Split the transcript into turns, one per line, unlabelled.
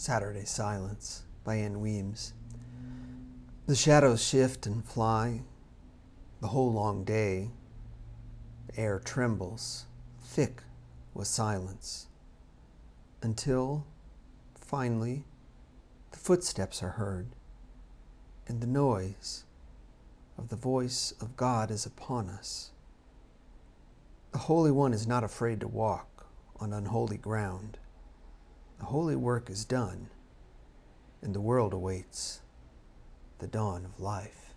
Saturday Silence by Ann Weems. The shadows shift and fly the whole long day. The air trembles, thick with silence, until, finally, the footsteps are heard, and the noise of the voice of God is upon us. The Holy One is not afraid to walk on unholy ground. The holy work is done, and the world awaits the dawn of life.